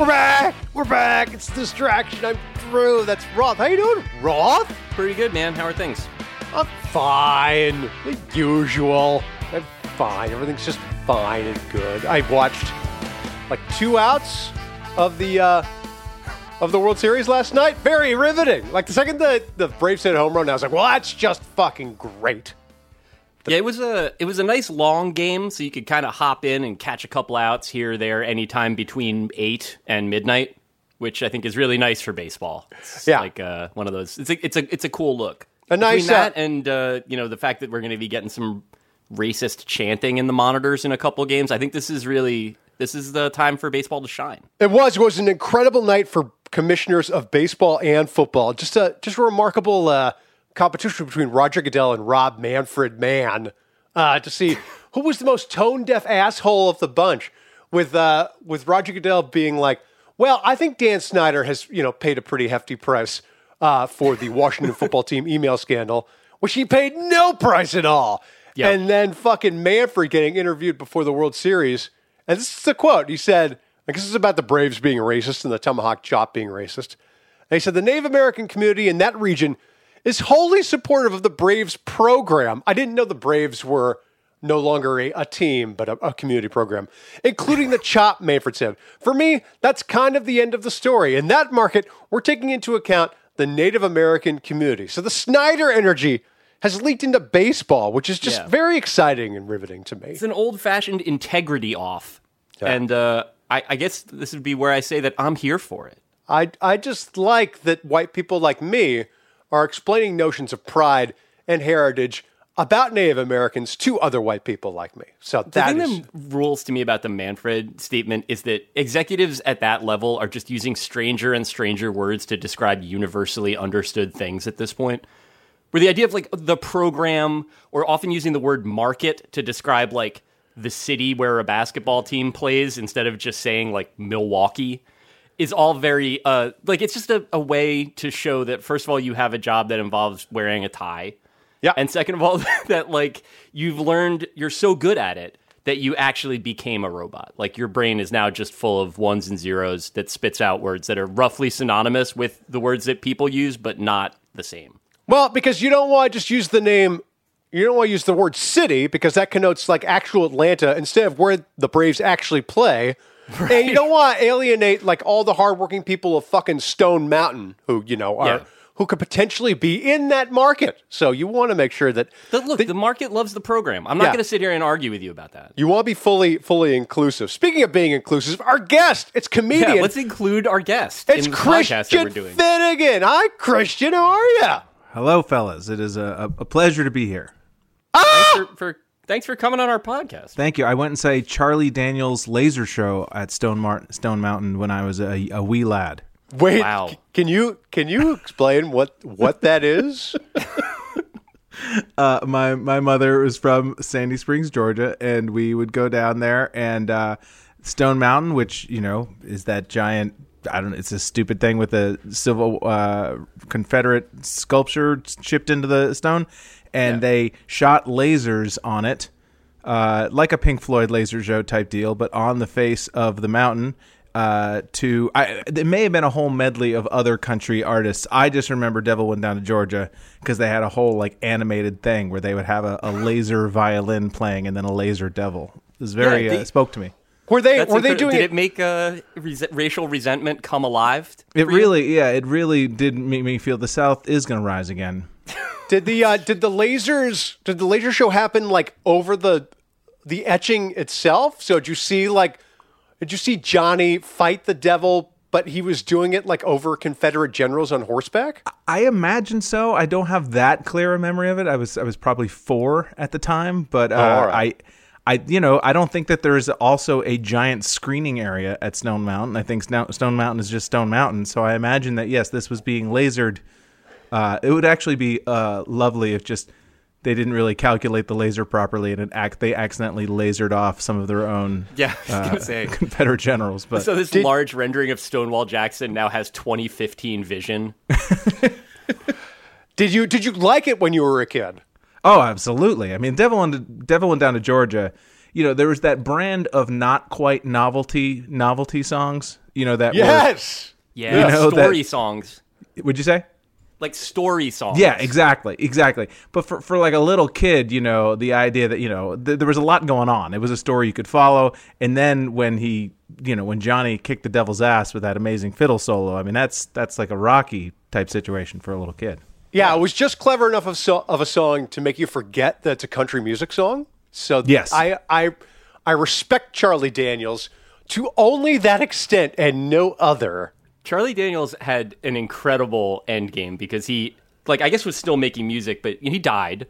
We're back. We're back. It's distraction. I'm Drew. That's Roth. How you doing, Roth? Pretty good, man. How are things? I'm fine. The usual. I'm fine. Everything's just fine and good. I watched like two outs of the uh, of the World Series last night. Very riveting. Like the second the the Braves hit a home run, I was like, well, that's just fucking great. Yeah, it was a it was a nice long game, so you could kind of hop in and catch a couple outs here or there anytime between eight and midnight, which I think is really nice for baseball. It's Yeah. like uh, one of those. It's a it's a it's a cool look. A nice, between that uh, and uh, you know the fact that we're going to be getting some racist chanting in the monitors in a couple games. I think this is really this is the time for baseball to shine. It was. It was an incredible night for commissioners of baseball and football. Just a just a remarkable uh, competition between Roger Goodell and Rob Manfred Mann uh, to see who was the most tone deaf asshole of the bunch. With uh, with Roger Goodell being like, "Well, I think Dan Snyder has you know paid a pretty hefty price uh, for the Washington football team email scandal, which he paid no price at all." Yeah. And then fucking Manfred getting interviewed before the World Series. And this is a quote. He said, like, this is about the Braves being racist and the Tomahawk Chop being racist. And he said, the Native American community in that region is wholly supportive of the Braves program. I didn't know the Braves were no longer a, a team, but a, a community program, including the chop, Manfred said. For me, that's kind of the end of the story. In that market, we're taking into account the Native American community. So the Snyder energy has leaked into baseball, which is just Yeah. very exciting and riveting to me. It's an old fashioned integrity off, and uh, I, I guess this would be where I say that I'm here for it. I, I just like that white people like me are explaining notions of pride and heritage about Native Americans to other white people like me. So The that thing is that rules to me about the Manfred statement is that executives at that level are just using stranger and stranger words to describe universally understood things at this point. Where the idea of like the program, or often using the word market to describe like the city where a basketball team plays instead of just saying like Milwaukee, is all very uh like it's just a, a way to show that first of all you have a job that involves wearing a tie. Yeah. And second of all, that like you've learned you're so good at it that you actually became a robot. Like your brain is now just full of ones and zeros that spits out words that are roughly synonymous with the words that people use, but not the same. Well, because you don't want to just use the name, you don't want to use the word city because that connotes like actual Atlanta instead of where the Braves actually play. And you don't want to alienate like all the hardworking people of fucking Stone Mountain who, you know, are. Yeah. Who could potentially be in that market? So you want to make sure that But look, the market loves the program. I'm not Yeah. going to sit here and argue with you about that. you want to be fully, fully inclusive. Speaking of being inclusive, our guest, it's comedian, Yeah, let's include our guest it's in the podcast that Christian we're doing. Finnegan. Hi, Christian. How are you? Hello, fellas. It is a, a, a pleasure to be here. Ah! for, for thanks for coming on our podcast. Thank you. I went and say Charlie Daniels laser show at Stone, Mar- Stone Mountain when I was a, a wee lad. Wait, Wow. c- can you can you explain what what that is? Uh, my my mother was from Sandy Springs, Georgia, and we would go down there and uh, Stone Mountain, which you know is that giant. I don't. It's a stupid thing with a civil uh, Confederate sculpture chipped into the stone, and they shot lasers on it, uh, like a Pink Floyd laser show type deal, but on the face of the mountain. Uh, to I, it may have been a whole medley of other country artists. I just remember Devil Went Down to Georgia because they had a whole like animated thing where they would have a, a laser violin playing and then a laser devil. It was very Yeah, uh, spoke to me. Were they That's were they doing Did it? it make uh, res- racial resentment come alive? It for you? really, yeah, it really did make me feel the South is going to rise again. Did the uh, did the lasers did the laser show happen like over the the etching itself? So did you see like did you see Johnny fight the devil, but he was doing it like over Confederate generals on horseback? I imagine so. I don't have that clear a memory of it. I was I was probably four at the time, but uh, all right. I I you know I don't think that there is also a giant screening area at Stone Mountain. I think Stone Mountain is just Stone Mountain. So I imagine that yes, this was being lasered. Uh, it would actually be uh, lovely if just they didn't really calculate the laser properly and it act they accidentally lasered off some of their own Yeah, I was gonna say. Confederate generals. But So this large rendering of Stonewall Jackson now has 2015 vision. Did you did you like it when you were a kid? Oh, absolutely. I mean, Devil went, Devil went down to Georgia you know, there was that brand of not quite novelty novelty songs. You know that. were- Yes. Yeah, You know story that- songs. would you say? Like story songs. Yeah, exactly, exactly. But for for like a little kid, you know, the idea that you know th- there was a lot going on. It was a story you could follow, and then when he, you know, when Johnny kicked the devil's ass with that amazing fiddle solo, I mean, that's that's like a Rocky type situation for a little kid. Yeah, it was just clever enough of, so, of a song to make you forget that it's a country music song. So Yes. I I I respect Charlie Daniels to only that extent and no other. Charlie Daniels had an incredible end game because he, like, I guess was still making music, but he died.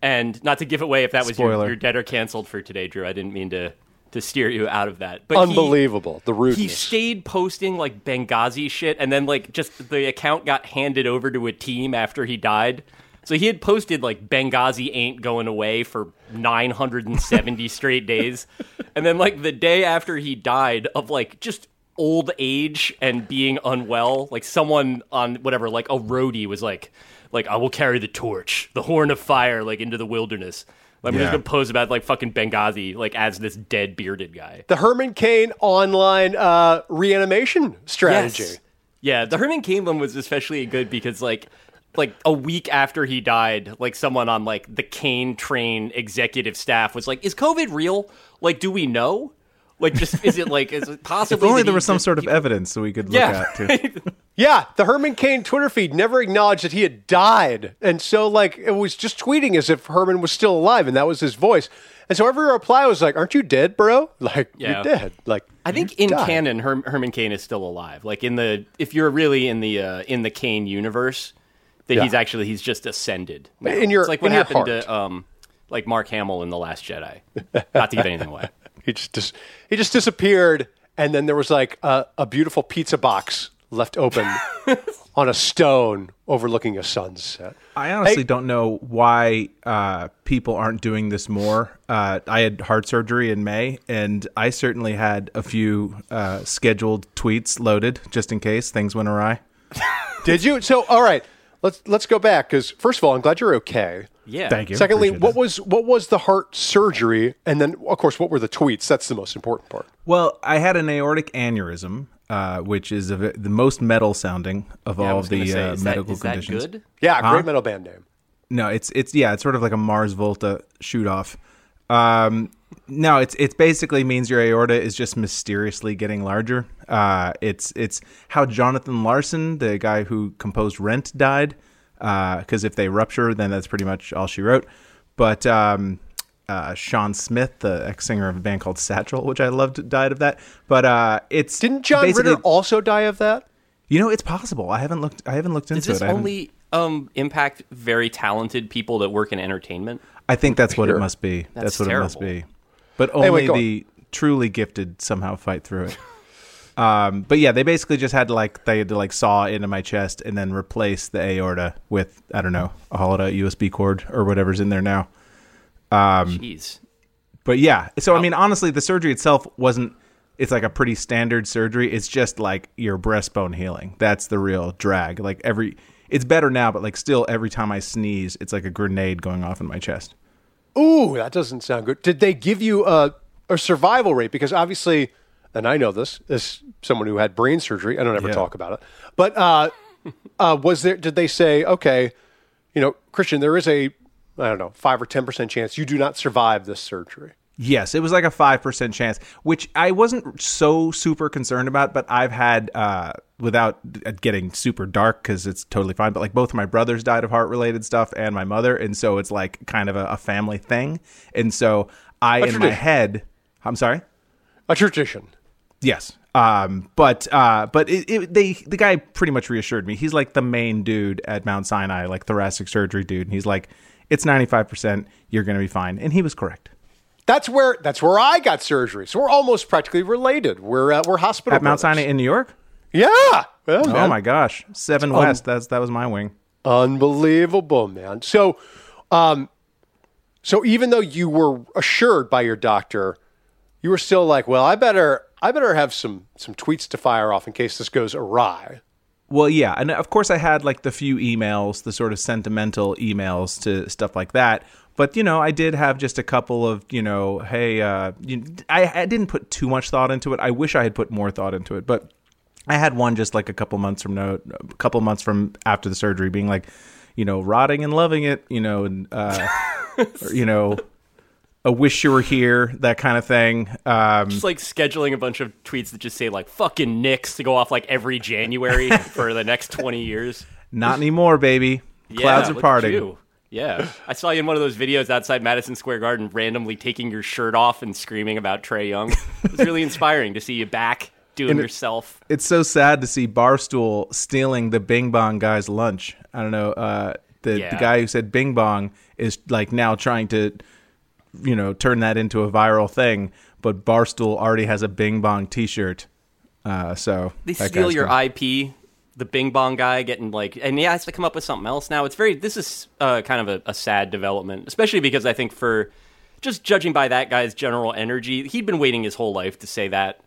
And not to give away if that was your, Spoiler. your dead or canceled for today, Drew. I didn't mean to to steer you out of that. But he- Unbelievable, the He, stayed posting like Benghazi shit, and then like just the account got handed over to a team after he died. So he had posted like Benghazi ain't going away for 970 straight days. And then like the day after he died of like just old age and being unwell, like someone on whatever like a roadie was like like I will carry the torch, the horn of fire like into the wilderness. I'm Yeah. just gonna pose about like fucking Benghazi, like as this dead bearded guy. the Herman Cain online uh, reanimation strategy. Yes. Yeah, the Herman Cain one was especially good because like like a week after he died, like someone on like the Cain train executive staff was like, "Is COVID real? Like, do we know? Like, just is it like is it If possibly?" only there was some sort of he- evidence so we could look yeah. at too. Yeah, the Herman Cain Twitter feed never acknowledged that he had died. And so, like, it was just tweeting as if Herman was still alive and that was his voice. And so every reply was like, Aren't you dead, bro? Like, Yeah. you're dead. Like, I think in died. canon, Herm- Herman Cain is still alive. Like in the if you're really in the uh, in the Cain universe, that Yeah. he's actually he's just ascended. now. In your- it's like what happened heart. to um like Mark Hamill in the Last Jedi. Not to give anything away. He just, dis- he just disappeared. And then there was like a, a beautiful pizza box left open on a stone overlooking a sunset. I honestly Hey. don't know why uh, people aren't doing this more. Uh, I had heart surgery in May, and I certainly had a few uh, scheduled tweets loaded just in case things went awry. Did you? So, all right, let's let's go back because first of all, I'm glad you're okay. Yeah. Thank you. Secondly, Appreciate what that. was what was the heart surgery, and then of course, what were the tweets? That's the most important part. Well, I had an aortic aneurysm, uh, which is a, the most metal sounding of I all of the say, uh, is medical that, is that conditions. good? Yeah, great metal band name. No, it's it's yeah, it's sort of like a Mars Volta shoot off. Um, no, it's it basically means your aorta is just mysteriously getting larger. Uh, it's it's how Jonathan Larson, the guy who composed Rent, died. Because if they rupture, then that's pretty much all she wrote. But um, uh, Shawn Smith, the ex singer of a band called Satchel, which I loved, died of that. But uh, it's Didn't John basically- Ritter also die of that? You know, it's possible. I haven't looked. I haven't looked Does into this it. I haven't- only um, impact very talented people that work in entertainment? I think that's what Sure. it must be. That's, That's what it must be. But Anyway, only on. the truly gifted somehow fight through it. um, but yeah, they basically just had to like they had to like saw into my chest and then replace the aorta with I don't know a hollowed out USB cord or whatever's in there now. Um, Jeez. But yeah, so I mean, honestly, the surgery itself wasn't. It's like a pretty standard surgery. It's just like your breastbone healing. That's the real drag. Like every, it's better now, but like still, every time I sneeze, it's like a grenade going off in my chest. Ooh, that doesn't sound good. Did they give you a a survival rate? Because obviously, and I know this as someone who had brain surgery. I don't ever Yeah. talk about it. But uh, uh, was there? Did they say, okay, you know, Christian, there is a I don't know five or ten percent chance you do not survive this surgery. Yes, it was like a five percent chance, which I wasn't so super concerned about. But I've had, uh, without getting super dark, because it's totally fine. But like both of my brothers died of heart related stuff, and my mother, and so it's like kind of a, a family thing. And so I, in my head, I'm sorry. A tradition. Yes. Um, but uh, but it, it, they the guy pretty much reassured me. He's like the main dude at Mount Sinai, like thoracic surgery dude, and he's like, it's ninety five percent. You're gonna be fine, and he was correct. That's where that's where I got surgery. So we're almost practically related. We're uh, we're hospital At Mount. Sinai in New York. Yeah. Oh my gosh, Seven West. That's that was my wing. Unbelievable, man. So, um, so even though you were assured by your doctor, you were still like, well, I better, I better have some some tweets to fire off in case this goes awry. Well, yeah, and of course I had like the few emails, the sort of sentimental emails to stuff like that. But you know, I did have just a couple of you know, hey, uh, you, I, I didn't put too much thought into it. I wish I had put more thought into it, but I had one just like a couple months from no, a couple months from after the surgery, being like, you know, rotting and loving it, you know, and uh, or, you know, a wish you were here, that kind of thing. Um, Just like scheduling a bunch of tweets that just say like "fucking Knicks" to go off like every January for the next twenty years. not anymore, baby. Yeah, Clouds are parting. Yeah, I saw you in one of those videos outside Madison Square Garden, randomly taking your shirt off and screaming about Trae Young. It was really inspiring to see you back doing it, yourself. It's so sad to see Barstool stealing the Bing Bong guy's lunch. I don't know. Uh, the Yeah. the guy who said Bing Bong is like now trying to, you know, turn that into a viral thing. But Barstool already has a Bing Bong T-shirt. Uh, so They steal your gonna- IP. The Bing Bong guy getting like, and he has to come up with something else now. It's very. This is uh, kind of a, a sad development, especially because I think for just judging by that guy's general energy, he'd been waiting his whole life to say that.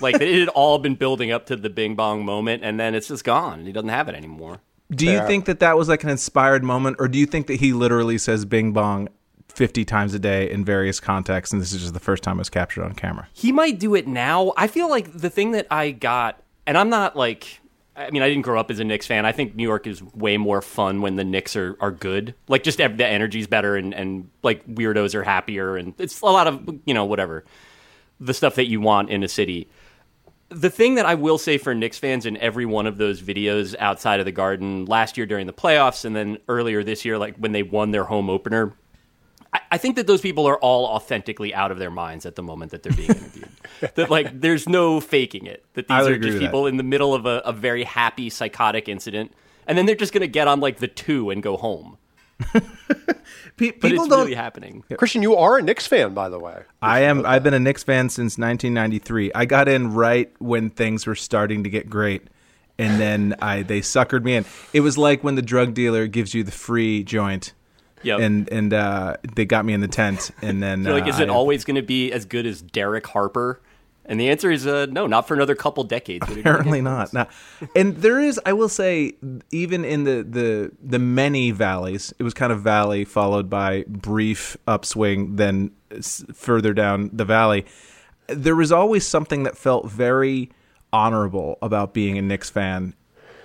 Like it had all been building up to the Bing Bong moment, and then it's just gone. He doesn't have it anymore. Do you think that that was like an inspired moment, or do you think that he literally says Bing Bong fifty times a day in various contexts, and this is just the first time it was captured on camera? He might do it now. I feel like the thing that I got, and I'm not like, I mean, I didn't grow up as a Knicks fan. I think New York is way more fun when the Knicks are, are good. Like, just the energy's better and, and like weirdos are happier. And it's a lot of, you know, whatever, the stuff that you want in a city. The thing that I will say for Knicks fans in every one of those videos outside of the garden last year during the playoffs and then earlier this year, like when they won their home opener, I- I think that those people are all authentically out of their minds at the moment that they're being interviewed. that like there's no faking it. That these are just with that. people in the middle of a, a very happy psychotic incident, and then they're just gonna get on like the two and go home. Pe- But people it's don't. really happening. Christian, you are a Knicks fan, by the way. I am. I've been a Knicks fan since 1993. I got in right when things were starting to get great, and then I they suckered me in. It was like when the drug dealer gives you the free joint, Yep. and and uh, they got me in the tent, and then You're like, uh, is it I- always going to be as good as Derek Harper? And the answer is uh, no, not for another couple decades. What are you gonna Apparently not. No. And there is, I will say, even in the, the the many valleys, it was kind of valley followed by brief upswing, then further down the valley. There was always something that felt very honorable about being a Knicks fan.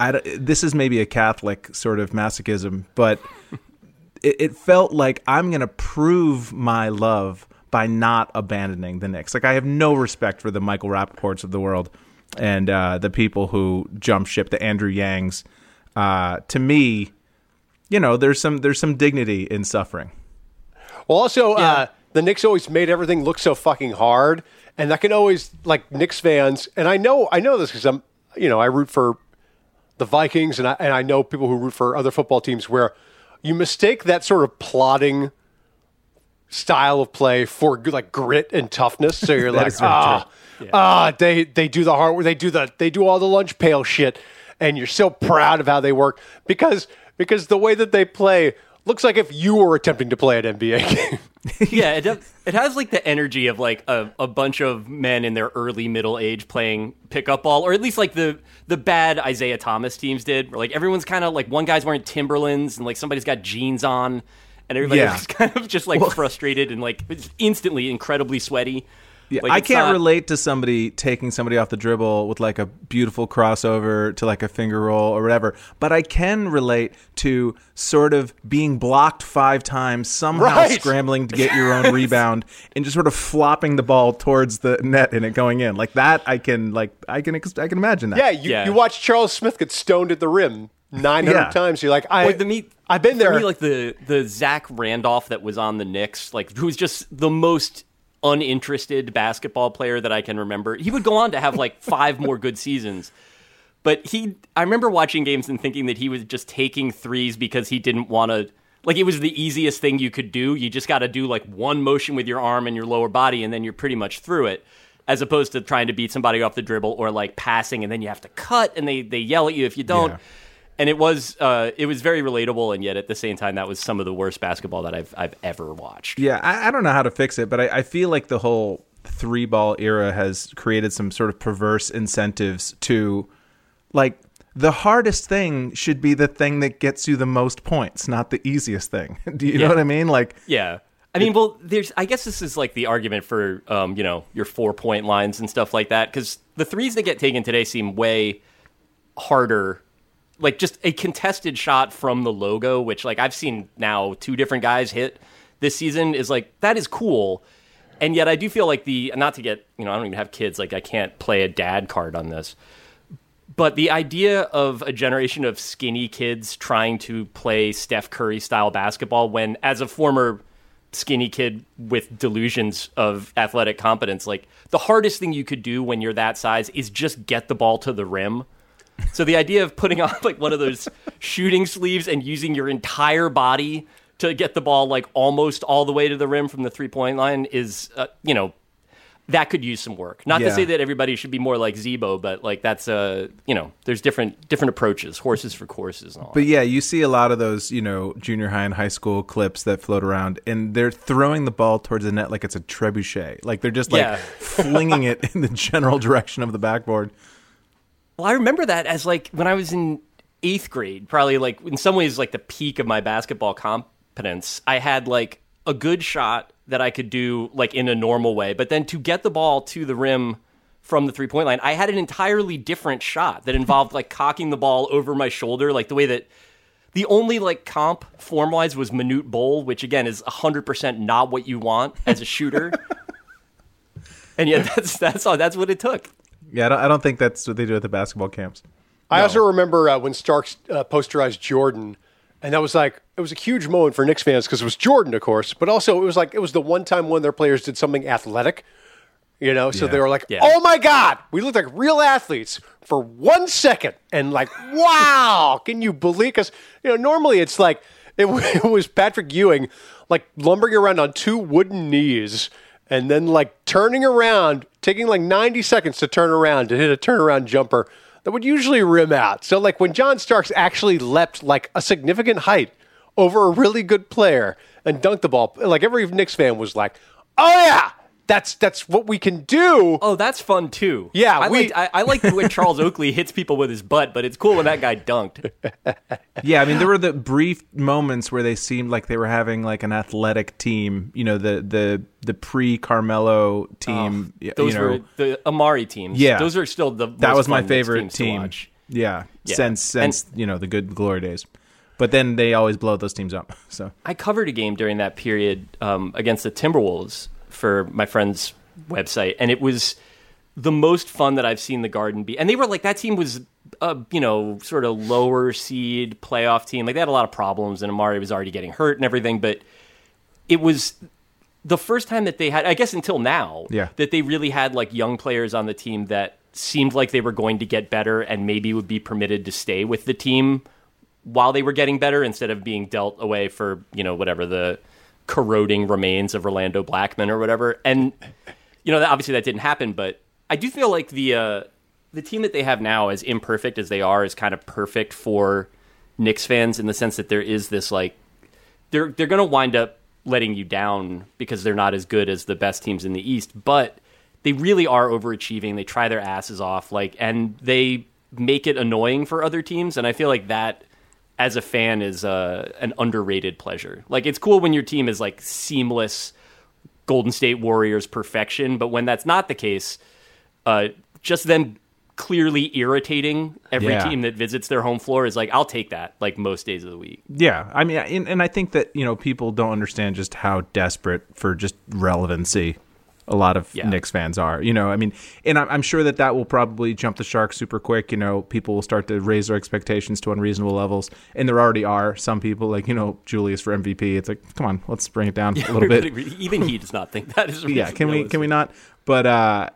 I this is maybe a Catholic sort of masochism, but it, it felt like I'm going to prove my love by not abandoning the Knicks. Like I have no respect for the Michael Rapaports of the world and uh, the people who jump ship, the Andrew Yangs. Uh, to me, you know, there's some there's some dignity in suffering. Well, also, uh, the Knicks always made everything look so fucking hard, and that can always like Knicks fans. And I know, I know this because I'm, you know, I root for the Vikings, and I and I know people who root for other football teams where you mistake that sort of plotting style of play for like grit and toughness. So you're like, ah, ah, they they do the hard work, they do the they do all the lunch pail shit, and you're so proud of how they work. Because because the way that they play looks like if you were attempting to play an NBA game. yeah, it, does- it has like the energy of like a, a bunch of men in their early middle age playing pickup ball, or at least like the the bad Isiah Thomas teams did, where like everyone's kind of like one guy's wearing Timberlands and like somebody's got jeans on, and everybody's Yeah. kind of just like frustrated and like instantly incredibly sweaty. Yeah, Like, I can't not- relate to somebody taking somebody off the dribble with like a beautiful crossover to like a finger roll or whatever, but I can relate to sort of being blocked five times, somehow Right. scrambling to get your own rebound and just sort of flopping the ball towards the net and it going in. Like that I can like I can I can imagine that. Yeah, you, Yeah. you watch Charles Smith get stoned at the rim 900 Yeah. times. You're like, I, Like the meat. I've been for there. Me, like the the Zach Randolph that was on the Knicks, like who was just the most uninterested basketball player that I can remember. He would go on to have like five more good seasons. But he, I remember watching games and thinking that he was just taking threes because he didn't want to. Like it was the easiest thing you could do. You just got to do like one motion with your arm and your lower body, and then you're pretty much through it. As opposed to trying to beat somebody off the dribble or like passing, and then you have to cut, and they they yell at you if you don't Yeah. And it was uh, it was very relatable, and yet at the same time, that was some of the worst basketball that I've I've ever watched. Yeah, I, I don't know how to fix it, but I, I feel like the whole three ball era has created some sort of perverse incentives to, like, the hardest thing should be the thing that gets you the most points, not the easiest thing. Do you Yeah. know what I mean? Like, Yeah. I mean, well, there's. I guess this is like the argument for, um, you know, your four point lines and stuff like that. Because the threes that get taken today seem way harder. Like just a contested shot from the logo, which like I've seen now two different guys hit this season, is like that is cool. And yet I do feel like the not to get you know I don't even have kids like I can't play a dad card on this. But the idea of a generation of skinny kids trying to play Steph Curry style basketball when, as a former skinny kid with delusions of athletic competence, like the hardest thing you could do when you're that size is just get the ball to the rim. So the idea of putting on like one of those shooting sleeves and using your entire body to get the ball like almost all the way to the rim from the three point line is, uh, you know, that could use some work. Not to say that everybody should be more like Z-Bo, but like that's uh, you know, there's different different approaches, horses for courses and all. But yeah, you see a lot of those, you know, junior high and high school clips that float around, and they're throwing the ball towards the net like it's a trebuchet. Like they're just like Yeah. flinging it in the general direction of the backboard. Well, I remember that as like when I was in eighth grade, probably like in some ways like the peak of my basketball competence. I had like a good shot that I could do like in a normal way, but then to get the ball to the rim from the three point line, I had an entirely different shot that involved like cocking the ball over my shoulder, like the way that the only like comp form wise was Manute Bol, which again is 100% not what you want as a shooter. and yet that's that's all that's what it took. Yeah, I don't, I don't think that's what they do at the basketball camps. I also remember uh, when Starks uh, posterized Jordan, and that was like it was a huge moment for Knicks fans because it was Jordan, of course, but also it was like it was the one time one of their players did something athletic. You know, so Yeah. they were like, Yeah. "Oh my God, we looked like real athletes for one second. and like, "Wow, can you believe?" Because you know, normally it's like it, it was Patrick Ewing like lumbering around on two wooden knees and then like turning around, taking like 90 seconds to turn around to hit a turnaround jumper that would usually rim out. So like when John Starks actually leapt like a significant height over a really good player and dunked the ball, like every Knicks fan was like, "Oh yeah, that's that's what we can do." Oh, that's fun too. Yeah, I we- like I, I like when Charles Oakley hits people with his butt, but it's cool when that guy dunked. Yeah, I mean, there were the brief moments where they seemed like they were having like an athletic team. You know, the the the pre Carmelo team. y- Those you know, were the Amar'e teams. Yeah. those are still the that most was my fun favorite teams to team. watch. Yeah, Yeah. since And- since you know the good glory days. But then they always blow those teams up. So I covered a game during that period um, against the Timberwolves for my friend's website, and it was the most fun that I've seen the Garden be. And they were like that team was a you know sort of lower seed playoff team. Like they had a lot of problems, and Amar'e was already getting hurt and everything. But it was the first time that they had, I guess, until now, Yeah. that they really had like young players on the team that seemed like they were going to get better and maybe would be permitted to stay with the team while they were getting better instead of being dealt away for you know whatever the corroding remains of Rolando Blackman or whatever. And you know, obviously that didn't happen, but I do feel like the uh, the team that they have now, as imperfect as they are, is kind of perfect for Knicks fans in the sense that there is this like they're they're going to wind up letting you down because they're not as good as the best teams in the East, but they really are overachieving. They try their asses off, like, and they make it annoying for other teams. And I feel like that, as a fan, is uh, an underrated pleasure. Like, it's cool when your team is like seamless Golden State Warriors perfection, but when that's not the case, uh, just them clearly irritating every Yeah. team that visits their home floor is like, I'll take that like most days of the week. yeah, I mean, and, and I think that you know people don't understand just how desperate for just relevancy a lot of Yeah. Knicks fans are. You know, I mean, and I'm, I'm sure that that will probably jump the shark super quick. You know, people will start to raise their expectations to unreasonable levels, and there already are some people like you know Julius for MVP. It's like, come on, let's bring it down a little bit. Even he does not think that is. yeah can we can we not but uh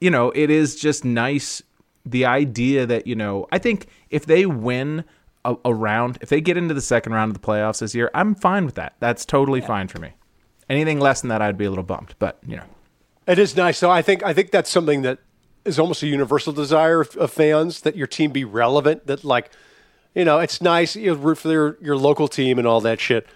you know it is just nice the idea that you know i think if they win a, a round if they get into the second round of the playoffs this year i'm fine with that that's totally fine for me anything less than that i'd be a little bummed but you know It is nice, though. I think I think that's something that is almost a universal desire of, of fans that your team be relevant. That like, you know, it's nice you root for your your local team and all that shit.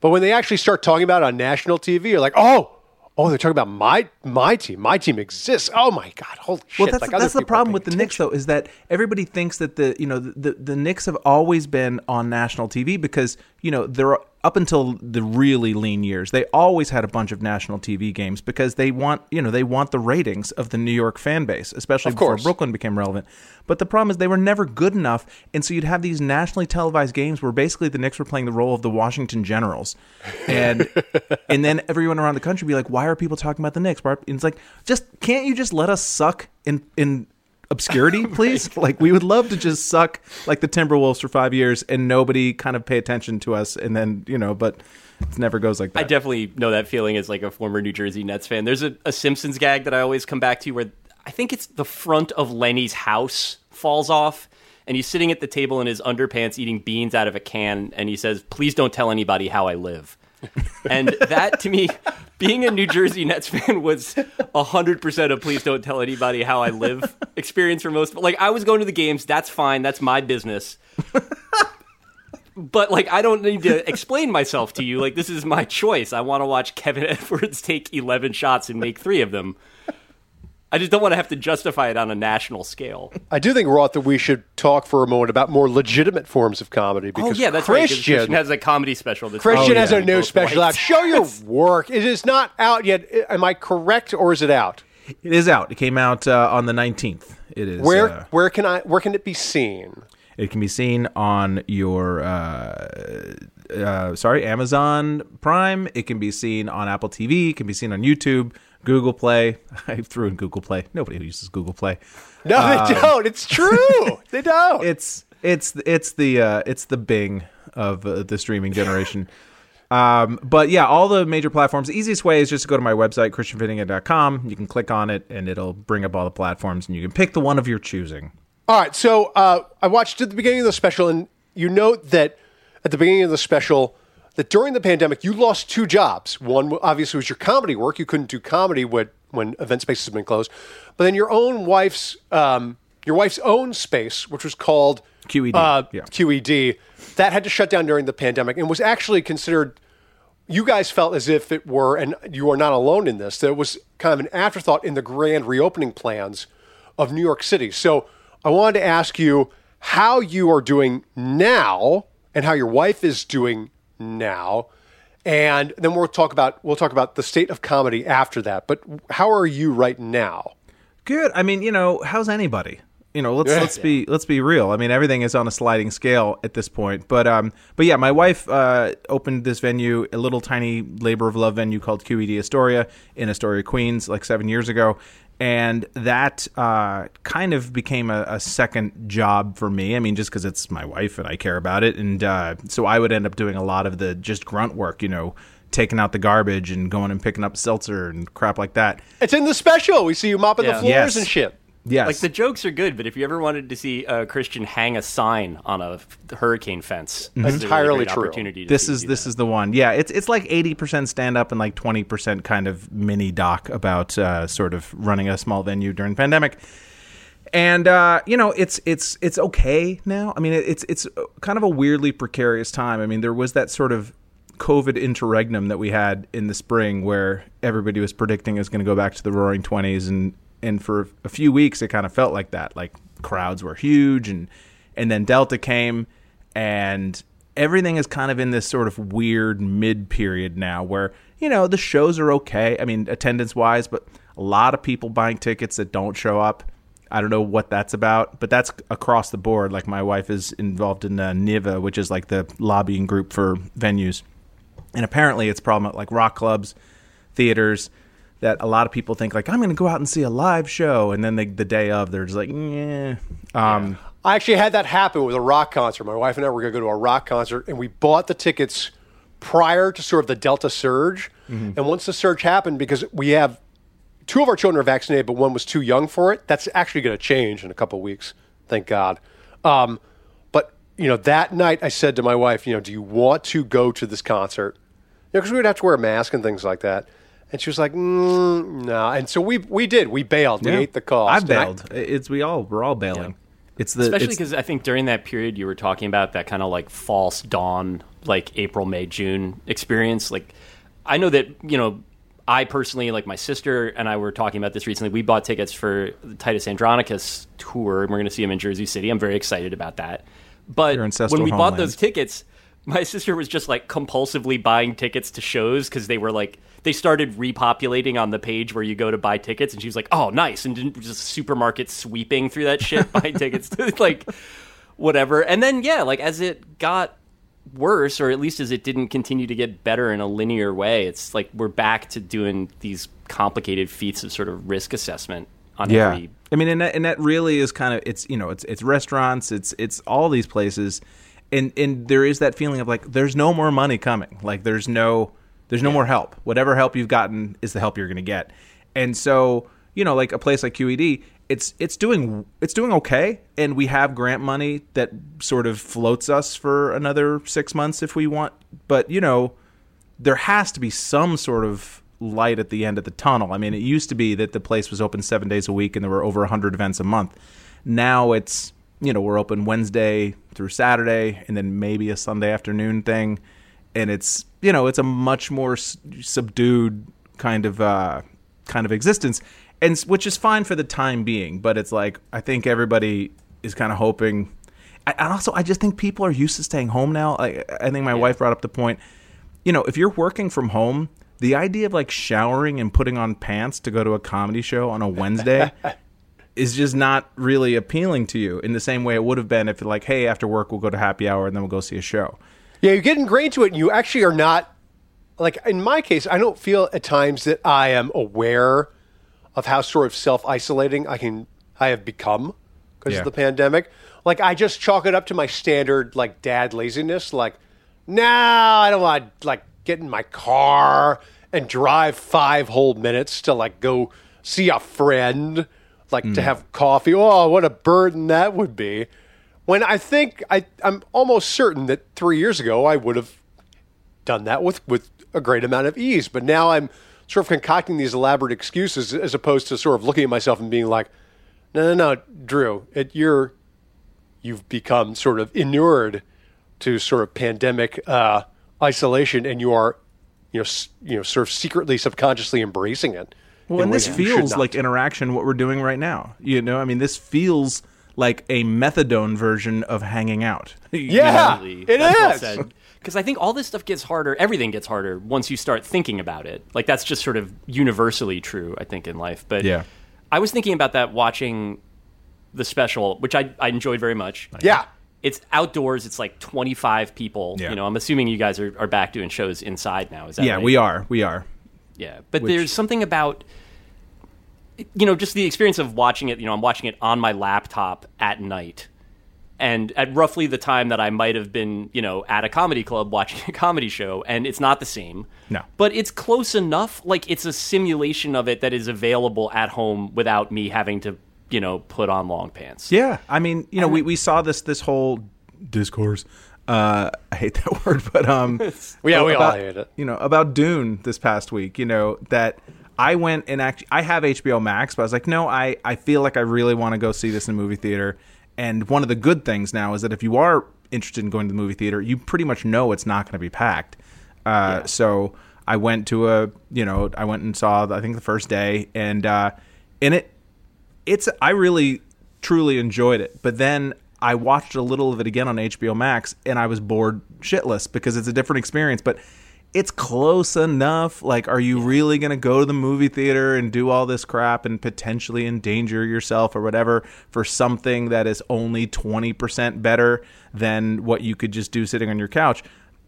But when they actually start talking about it on national TV, you're like, oh, Oh, they're talking about my my team. My team exists. Oh my god! Holy shit! Well, that's Like, that's the problem with the Knicks, though, is that everybody thinks that the you know the, the the Knicks have always been on national TV because you know they're up until the really lean years. They always had a bunch of national TV games because they want you know they want the ratings of the New York fan base, especially before course. Brooklyn became relevant. But the problem is they were never good enough, and so you'd have these nationally televised games where basically the Knicks were playing the role of the Washington Generals, and and then everyone around the country would be like, "Why are people talking about the Knicks?" Why are-" And it's like, just can't you just let us suck in in obscurity, please? Like we would love to just suck like the Timberwolves for five years and nobody kind of pay attention to us, and then you know, but it never goes like that. I definitely know that feeling as like a former New Jersey Nets fan. There's a, a Simpsons gag that I always come back to where I think it's the front of Lenny's house falls off and he's sitting at the table in his underpants eating beans out of a can and he says, "Please don't tell anybody how I live." and that to me being a New Jersey Nets fan was 100% of please don't tell anybody how I live experience for most like I was going to the games, that's fine, that's my business but like I don't need to explain myself to you. Like this is my choice. I want to watch Kevin Edwards take 11 shots and make 3 of them. I just don't want to have to justify it on a national scale. I do think, Roth, that we should talk for a moment about more legitimate forms of comedy. Oh Because yeah, that's right. 'cause Christian, Christian has a comedy special. That's Christian Oh, has yeah. a new Both special out. Show your work. It is not out yet. Am I correct, or is it out? it is out. It came out uh, on the nineteenth. It is Where uh, where can I where can it be seen? It can be seen on your uh, uh, sorry Amazon Prime. It can be seen on Apple TV. It can be seen on YouTube, Google Play. I threw in Google Play. Nobody uses Google Play. No, they don't. It's true. they don't. It's it's it's the uh, it's the Bing of uh, the streaming generation. Um, but yeah, all the major platforms. The easiest way is just to go to my website, christianfinnegan.com. You can click on it, and it'll bring up all the platforms, and you can pick the one of your choosing. All right, so uh, I watched at the beginning of the special, and you note that at the beginning of the special, that during the pandemic, you lost two jobs. One obviously was your comedy work; you couldn't do comedy when when event spaces have been closed. But then your own wife's um, your wife's own space, which was called QED, uh, yeah. QED, that had to shut down during the pandemic, and was actually considered. You guys felt as if it were, and you are not alone in this. That it was kind of an afterthought in the grand reopening plans of New York City. So I wanted to ask you how you are doing now and how your wife is doing now. And then we'll talk about we'll talk about the state of comedy after that. But how are you right now? Good. I mean, you know, how's anybody? You know, let's let's be let's be real. I mean, everything is on a sliding scale at this point. But um, but yeah, my wife uh, opened this venue, a little tiny labor of love venue called QED Astoria in Astoria, Queens, like seven years ago, and that uh, kind of became a, a second job for me. I mean, just because it's my wife and I care about it, and uh, so I would end up doing a lot of the just grunt work. You know. Taking out the garbage and going and picking up seltzer and crap like that. It's in the special. We see you mopping Yeah. the floors Yes. and shit. Yes, Like the jokes are good, but if you ever wanted to see uh, Christian hang a sign on a f- hurricane fence, this is a really Entirely great true. Opportunity to this see is this that. is the one. Yeah, it's it's like eighty percent stand up and like twenty percent kind of mini doc about uh, sort of running a small venue during the pandemic. And uh, you know, it's it's it's okay now. I mean, it's it's kind of a weirdly precarious time. I mean, there was that sort of COVID interregnum that we had in the spring where everybody was predicting it was going to go back to the Roaring Twenties, and and for a few weeks it kind of felt like that. Like crowds were huge, and and then Delta came, and everything is kind of in this sort of weird mid period now where you know the shows are okay. I mean, attendance wise, but a lot of people buying tickets that don't show up. I don't know what that's about, but that's across the board. Like my wife is involved in uh, NIVA, which is like the lobbying group for venues, and apparently it's a problem at like rock clubs, theaters. That a lot of people think like I'm going to go out and see a live show, and then they, the day of they're just like, yeah. Um, I actually had that happen with a rock concert. My wife and I were going to go to a rock concert, and we bought the tickets prior to sort of the Delta surge. Mm-hmm. And once the surge happened, because we have two of our children are vaccinated, but one was too young for it, that's actually going to change in a couple of weeks. Thank God. Um, but, you know, that night I said to my wife, you know, do you want to go to this concert? You know, because we would have to wear a mask and things like that. And she was like, mm, "No," and so we we did. We bailed. We Yeah. ate the cost. I've And I- bailed. It's we all we're all bailing. It's the Especially because I think during that period you were talking about that kind of like false dawn, like April, May, June experience. Like, I know that, you know, I personally, like my sister and I were talking about this recently. We bought tickets for the Titus Andronicus tour, and we're going to see him in Jersey City. I'm very excited about that. But when we bought those tickets, my sister was just like compulsively buying tickets to shows because they were like they started repopulating on the page where you go to buy tickets, and she was like, "Oh, nice!" and didn't just supermarket sweeping through that shit buying tickets to like whatever. And then yeah, like as it got worse, or at least as it didn't continue to get better in a linear way, it's like we're back to doing these complicated feats of sort of risk assessment on Yeah, every. I mean, and that, and that really is kind of it's you know it's it's restaurants, it's it's all these places, and and there is that feeling of like there's no more money coming, like there's no there's no more help. Whatever help you've gotten is the help you're going to get, and so you know like a place like QED, it's it's doing it's doing okay, and we have grant money that sort of floats us for another six months if we want, but you know there has to be some sort of light at the end of the tunnel. I mean, it used to be that the place was open seven days a week and there were over 100 events a month. Now it's, you know, we're open Wednesday through Saturday and then maybe a Sunday afternoon thing. And it's, you know, it's a much more s- subdued kind of, uh, kind of existence. And which is fine for the time being. But it's like, I think everybody is kind of hoping. I- And also, I just think people are used to staying home now. I, I think my wife brought up the point you know, if you're working from home, the idea of like showering and putting on pants to go to a comedy show on a Wednesday is just not really appealing to you in the same way it would have been if like, hey, after work we'll go to happy hour and then we'll go see a show. Yeah, you get ingrained to it, and you actually are not like in my case. I don't feel at times that I am aware of how sort of self isolating I can I have become because Yeah. of the pandemic. Like I just chalk it up to my standard like dad laziness. Like, no, I don't want to like get in my car and drive five whole minutes to like go see a friend, like to mm. have coffee. Oh, what a burden that would be. When I think I, I'm almost certain that three years ago I would have done that with, with a great amount of ease. But now I'm sort of concocting these elaborate excuses as opposed to sort of looking at myself and being like, no, no, no, Drew, it, you're you've become sort of inured to sort of pandemic uh, isolation, and you are, you know, s- you know, sort of secretly, subconsciously embracing it. Well, and this ways you should feels like interaction what we're doing right now. You know, I mean, this feels like a methadone version of hanging out. You Yeah. know? it is. Because I think all this stuff gets harder. Everything gets harder once you start thinking about it. Like that's just sort of universally true, I think, in life. But Yeah. I was thinking about that watching the special, which I, I enjoyed very much. Yeah. It's outdoors. It's like 25 people. Yeah. You know, I'm assuming you guys are, are back doing shows inside now. Is that Yeah, right? we are. We are. Yeah, but there's something about you know just the experience of watching it. You know, I'm watching it on my laptop at night, and at roughly the time that I might have been, you know, at a comedy club watching a comedy show, and it's not the same. No. but it's close enough. Like it's a simulation of it that is available at home without me having to, you know, put on long pants. Yeah, I mean, you know, we, we saw this this whole discourse. Uh, I hate that word, but um, Yeah, we all about, hate it. You know about Dune this past week. You know that I went and actually I have HBO Max, but I was like, no, I I feel like I really want to go see this in a movie theater. And one of the good things now is that if you are interested in going to the movie theater, you pretty much know it's not going to be packed. Uh, So I went to a, you know, I went and saw I think the first day, and uh, in it it's I really truly enjoyed it. But then I watched a little of it again on HBO Max and I was bored shitless because it's a different experience, but it's close enough. Like are you really going to go to the movie theater and do all this crap and potentially endanger yourself or whatever for something that is only 20% better than what you could just do sitting on your couch?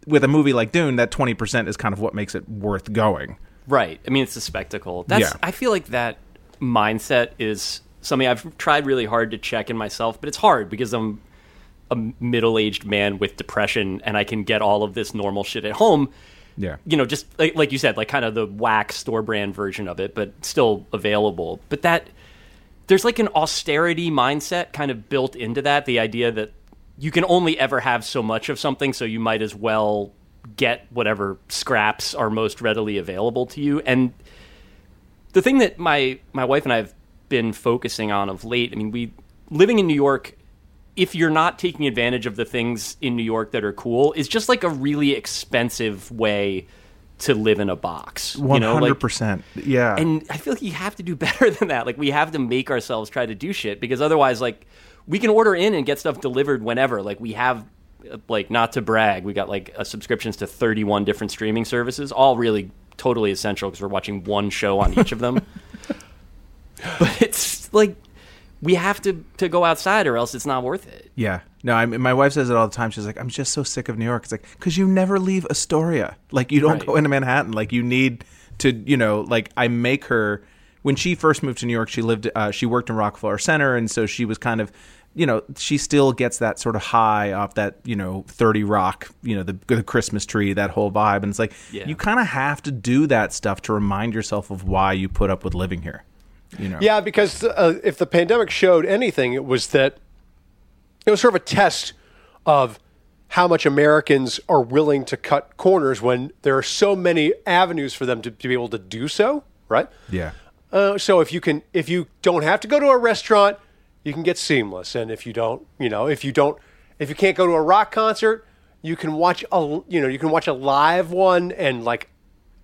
With a movie like Dune, that 20% is kind of what makes it worth going. Right. I mean, it's a spectacle. That's. Yeah. I feel like that mindset is something I've tried really hard to check in myself, but it's hard because I'm a middle-aged man with depression, and I can get all of this normal shit at home. Yeah. You know, just like, like you said, like kind of the whack store brand version of it, but still available. But that there's like an austerity mindset kind of built into that. The idea that you can only ever have so much of something, so you might as well get whatever scraps are most readily available to you. And the thing that my my wife and I have been focusing on of late, I mean, we living in New York, if you're not taking advantage of the things in New York that are cool, is just like a really expensive way to live in a box. You know, hundred like, percent. Yeah. and I feel like you have to do better than that. Like we have to make ourselves try to do shit because otherwise, like we can order in and get stuff delivered whenever. Like we have, like not to brag, we got like uh, subscriptions to 31 different streaming services, all really totally essential because we're watching one show on each of them. but it's like we have to to go outside or else it's not worth it. Yeah. No, I mean, my wife says it all the time. She's like, I'm just so sick of New York. It's like, because you never leave Astoria. Like, you don't Right. go into Manhattan. Like, you need to, you know, like, I make her, when she first moved to New York, she lived, uh, she worked in Rockefeller Center. And so she was kind of, you know, she still gets that sort of high off that, you know, 30 Rock, you know, the, the Christmas tree, that whole vibe. And it's like, Yeah. you kind of have to do that stuff to remind yourself of why you put up with living here. You know? Yeah, because uh, if the pandemic showed anything, it was that it was sort of a test of how much Americans are willing to cut corners when there are so many avenues for them to, to be able to do so, right? Yeah. Uh, so if you can, if you don't have to go to a restaurant, you can get seamless, and if you don't, you know, if you don't, if you can't go to a rock concert, you can watch a, you know, you can watch a live one and like,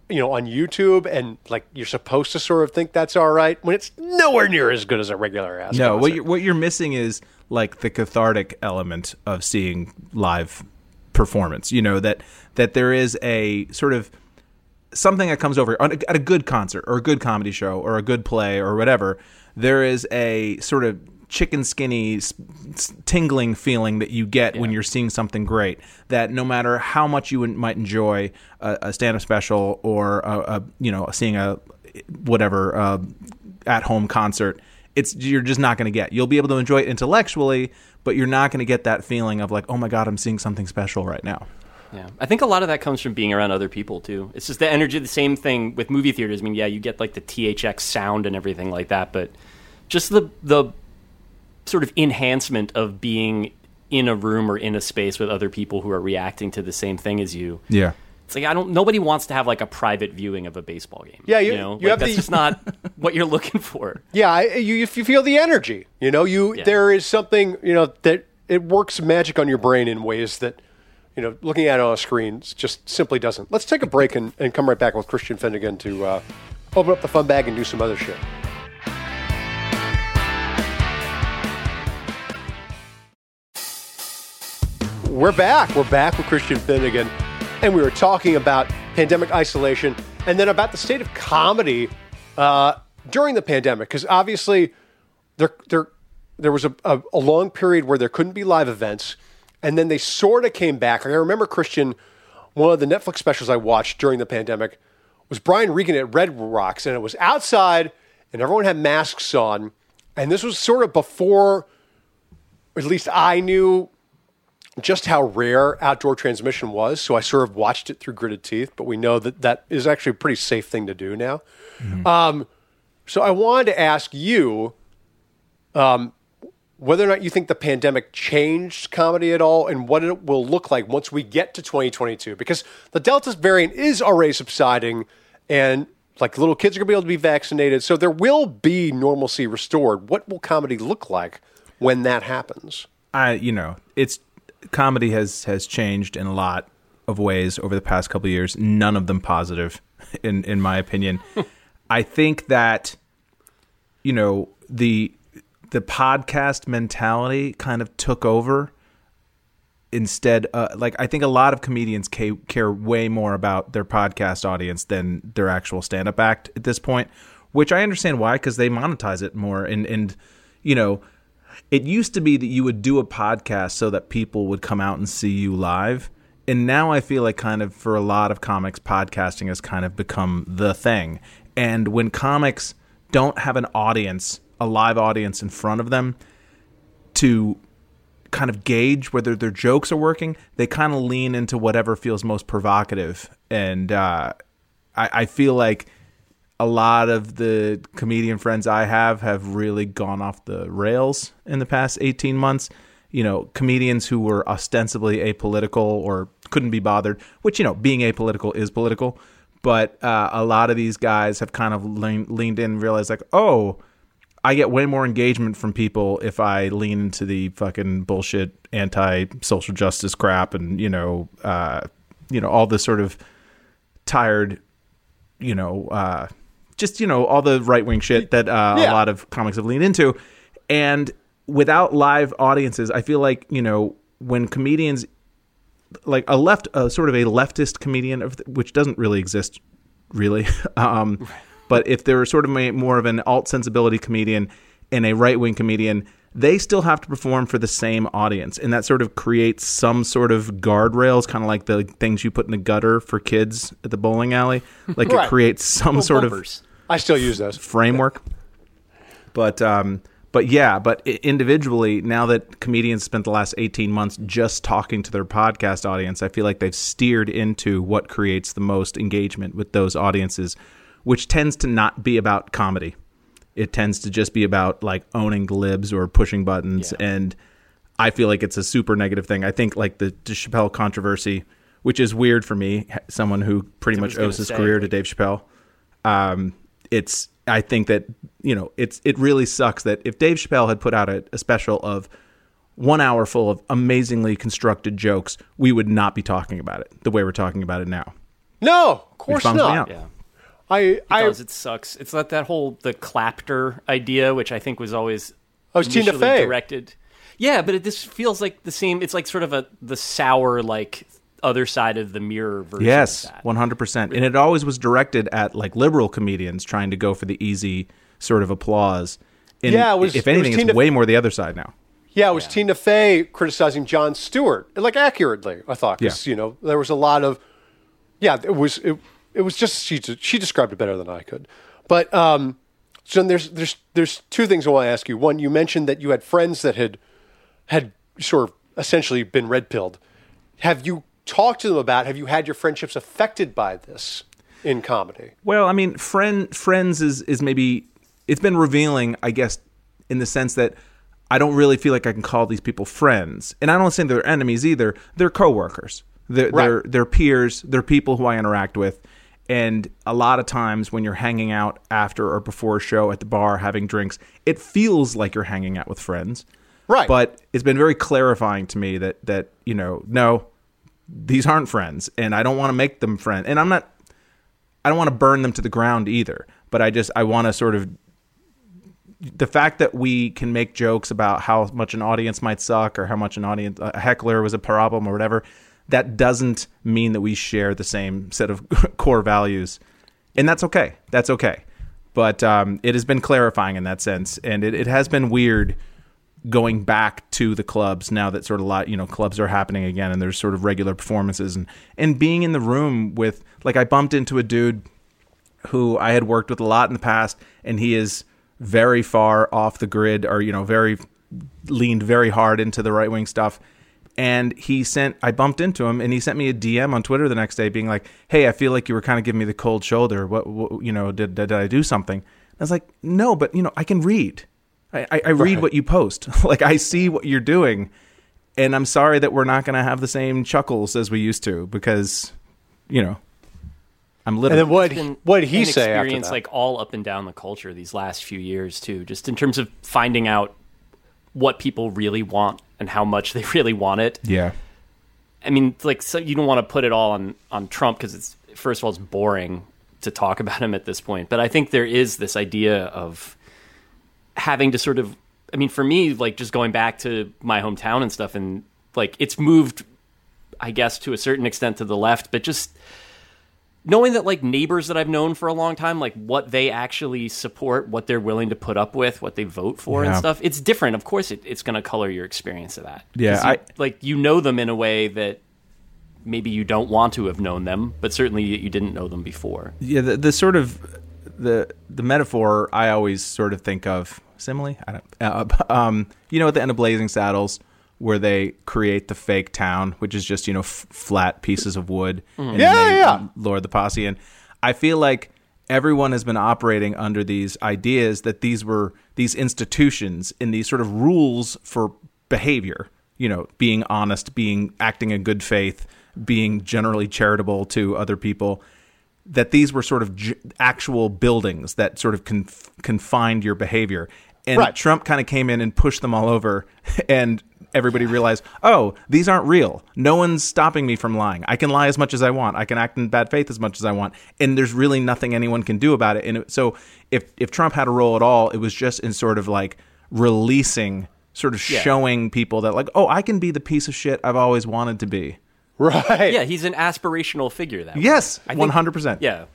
you know, on YouTube, and like you're supposed to sort of think that's all right when it's nowhere near as good as a regular ass. No, what you're, what you're missing is like the cathartic element of seeing live performance. You know that that there is a sort of something that comes over at a good concert or a good comedy show or a good play or whatever. There is a sort of chicken skinny tingling feeling that you get when you're seeing something great that no matter how much you might enjoy a, a stand-up special or a, a you know seeing a whatever uh, at home concert it's you're just not going to get you'll be able to enjoy it intellectually but you're not going to get that feeling of like oh my god i'm seeing something special right now Yeah, I think a lot of that comes from being around other people too. It's just the energy. The same thing with movie theaters. I mean, yeah, you get like the THX sound and everything like that, but just the the sort of enhancement of being in a room or in a space with other people who are reacting to the same thing as you. yeah It's like I don't. Nobody wants to have like a private viewing of a baseball game. Yeah, you- know, you Like, have that's the- just not what you're looking for. Yeah, I, you you feel the energy. You know, you Yeah. there is something you know that it works magic on your brain in ways that you know looking at it on a screen just simply doesn't. Let's take a break and, and come right back with Christian Finnegan to uh, open up the fun bag and do some other shit. We're back. We're back with Christian Finnegan, and we were talking about pandemic isolation and then about the state of comedy uh, during the pandemic. Because obviously, there there there was a, a, a long period where there couldn't be live events, and then they sort of came back. I remember Christian, one of the Netflix specials I watched during the pandemic was Brian Regan at Red Rocks, and it was outside, and everyone had masks on, and this was sort of before, at least I knew just how rare outdoor transmission was. So I sort of watched it through gritted teeth, but we know that that is actually a pretty safe thing to do now. Um, so I wanted to ask you um, whether or not you think the pandemic changed comedy at all and what it will look like once we get to 2022. Because the Delta variant is already subsiding and like little kids are going to be able to be vaccinated. So there will be normalcy restored. What will comedy look like when that happens? I you know it's comedy has has changed in a lot of ways over the past couple years. None of them positive, in in my opinion. I think that you know the the podcast mentality kind of took over instead uh, like i think a lot of comedians ca- care way more about their podcast audience than their actual stand-up act at this point which i understand why because they monetize it more and and you know it used to be that you would do a podcast so that people would come out and see you live and now i feel like kind of for a lot of comics podcasting has kind of become the thing and when comics don't have an audience a live audience in front of them to kind of gauge whether their jokes are working, they kind of lean into whatever feels most provocative. And uh, I, I feel like a lot of the comedian friends I have have really gone off the rails in the past 18 months. You know, comedians who were ostensibly apolitical or couldn't be bothered, which, you know, being apolitical is political. But uh, a lot of these guys have kind of lean, leaned in and realized, like, oh, I get way more engagement from people if I lean into the fucking bullshit anti social justice crap and you know uh, you know all this sort of tired, you know, uh, just you know all the right wing shit that uh, Yeah. a lot of comics have leaned into, and without live audiences, I feel like you know when comedians like a left, uh, sort of a leftist comedian, of which doesn't really exist, really. um, but if there were sort of a, more of an alt sensibility comedian and a right wing comedian, they still have to perform for the same audience, and that sort of creates some sort of guardrails, kind of like the things you put in the gutter for kids at the bowling alley. Like Right. it creates some Little sort of. I still use those. framework. But um, but yeah, but individually, now that comedians spent the last eighteen months just talking to their podcast audience, I feel like they've steered into what creates the most engagement with those audiences, which tends to not be about comedy. It tends to just be about like owning the libs or pushing buttons, Yeah. and I feel like it's a super negative thing. I think like the, the Chappelle controversy, which is weird for me, someone who pretty much owes his say, career to Dave Chappelle. Um, it's I think that you know it's it really sucks that if Dave Chappelle had put out a, a special of one hour full of amazingly constructed jokes, we would not be talking about it the way we're talking about it now. No, of course not. Yeah. I, It I, does. It sucks. It's like that whole the clapter idea, which I think was always Oh, it's Tina Fey. directed. Yeah, but it, this feels like the same. It's like sort of a the sour like other side of the mirror version. Yes, one hundred percent. And it always was directed at like liberal comedians trying to go for the easy sort of applause. And Yeah, it was- if it was anything, Tina- it's way more the other side now. yeah, it was Tina Fey criticizing Jon Stewart, like accurately, I thought. 'cause, Yeah. you know, there was a lot of, yeah, it was, it, it was just, she, she described it better than I could. But, um, so there's, there's, there's two things I want to ask you. One, you mentioned that you had friends that had, had sort of essentially been red pilled. Have you talked to them about, have you had your friendships affected by this in comedy? Well, I mean, friend friends is is maybe it's been revealing, I guess, in the sense that I don't really feel like I can call these people friends, and I don't say they're enemies either. They're coworkers. They're Right. they're, they're peers. They're people who I interact with, and a lot of times when you're hanging out after or before a show at the bar having drinks, it feels like you're hanging out with friends. Right. But it's been very clarifying to me that that you know no, these aren't friends, and I don't want to make them friends, and I'm not. I don't want to burn them to the ground either, but I just I want to sort of the fact that we can make jokes about how much an audience might suck or how much an audience a heckler was a problem or whatever that doesn't mean that we share the same set of core values. And that's okay. That's okay. But um, it has been clarifying in that sense. And it, it has been weird going back to the clubs now that sort of lot you know clubs are happening again and there's sort of regular performances and and being in the room with like I bumped into a dude who I had worked with a lot in the past and he is very far off the grid or you know very leaned very hard into the right wing stuff and he sent I bumped into him and he sent me a DM on Twitter the next day being like hey I feel like you were kind of giving me the cold shoulder what, what you know did, did did I do something I was like no but you know I can read I, I, I read what you post. like I see what you're doing, and I'm sorry that we're not going to have the same chuckles as we used to because, you know, I'm literally. And then what, been what he an say after experience that? like all up and down the culture these last few years too just in terms of finding out what people really want and how much they really want it. Yeah, i mean like so you don't want to put it all on on trump because it's first of all it's boring to talk about him at this point. But i think there is this idea of having to sort of i mean for me like just going back to my hometown and stuff and like it's moved i guess to a certain extent to the left but just knowing that like neighbors that I've known for a long time, like what they actually support, what they're willing to put up with, what they vote for and stuff, it's different. Of course, it, it's going to color your experience of that. Yeah, you- I- like you know them in a way that maybe you don't want to have known them, but certainly you you didn't know them before. yeah. The, the sort of the the metaphor I always sort of think of simile. I don't. Uh, um, you know, at the end of Blazing Saddles. Where they create the fake town, which is just you know f- flat pieces of wood, mm-hmm. and Yeah, yeah. lure the posse in. I feel like everyone has been operating under these ideas that these were these institutions and these sort of rules for behavior. You know, being honest, being acting in good faith, being generally charitable to other people. That these were sort of j- actual buildings that sort of conf- confined your behavior. And Right. Trump kind of came in and pushed them all over, and everybody realize, oh, these aren't real. No one's stopping me from lying. I can lie as much as I want. I can act in bad faith as much as I want, and there's really nothing anyone can do about it. And it, so, if if Trump had a role at all, it was just in sort of like releasing, sort of showing people that like, oh, I can be the piece of shit I've always wanted to be. Right. Yeah, he's an aspirational figure. That way. Yes, one hundred percent. Yeah.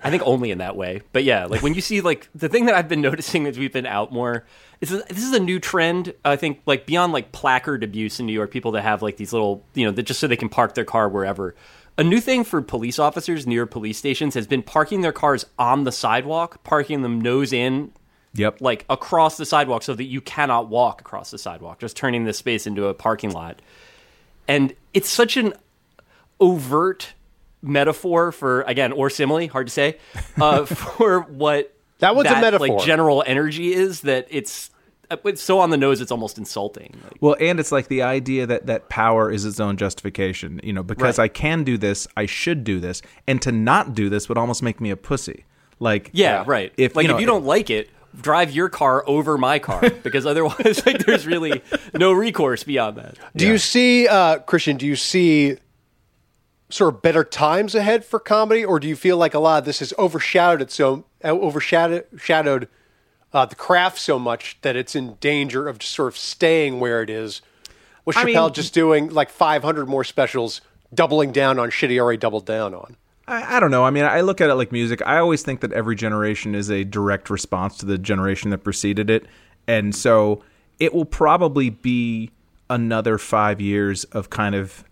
I think only in that way. But yeah, like when you see like the thing that I've been noticing as we've been out more is that this is a new trend. I think like beyond like placard abuse in New York, people that have like these little you know that just so they can park their car wherever. A new thing for police officers near police stations has been parking their cars on the sidewalk, parking them nose in, Yep. like across the sidewalk so that you cannot walk across the sidewalk, just turning this space into a parking lot. And it's such an overt metaphor for again or simile, hard to say, uh, for what That one's a metaphor. Like general energy is that it's uh, it's so on the nose it's almost insulting. Like, Well, and it's like the idea that that power is its own justification. You know, because Right. I can do this, I should do this, and to not do this would almost make me a pussy. Like, yeah, right. If like you know, if you don't like it, drive your car over my car because otherwise like there's really no recourse beyond that. Do you see, uh, Christian, do you see sort of better times ahead for comedy, or do you feel like a lot of this has overshadowed it so uh, overshadowed shadowed, uh, the craft so much that it's in danger of just sort of staying where it is? Was I Chappelle mean- just doing like 500 more specials, doubling down on shit he already doubled down on? I, I don't know. I mean, I look at it like music. I always think that every generation is a direct response to the generation that preceded it. And so it will probably be another five years of kind of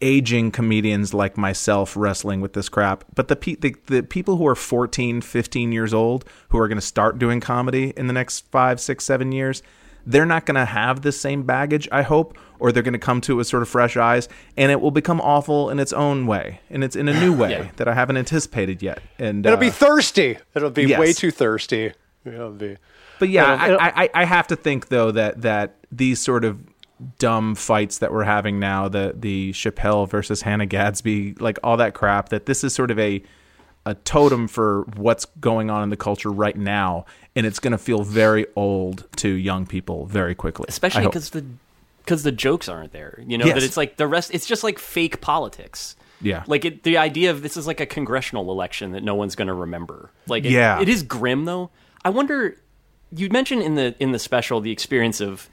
aging comedians like myself wrestling with this crap. But the, pe- the, the people who are 14, 15 years old who are going to start doing comedy in the next five, six, seven years, they're not going to have the same baggage, I hope, or they're going to come to it with sort of fresh eyes, and it will become awful in its own way, and it's in a new way Yeah. that I haven't anticipated yet. And It'll uh, be thirsty. It'll be yes. way too thirsty. It'll be. But yeah, It'll- it'll- I, I, I have to think though that that these sort of dumb fights that we're having now, the the Chappelle versus Hannah Gadsby, like all that crap, that this is sort of a a totem for what's going on in the culture right now, and it's going to feel very old to young people very quickly. Especially because the because the jokes aren't there. You know Yes. that it's like the rest. It's just like fake politics. Yeah. like it, the idea of this is like a congressional election that no one's going to remember. Like, it, Yeah. it is grim though. I wonder. You mentioned in the in the special the experience of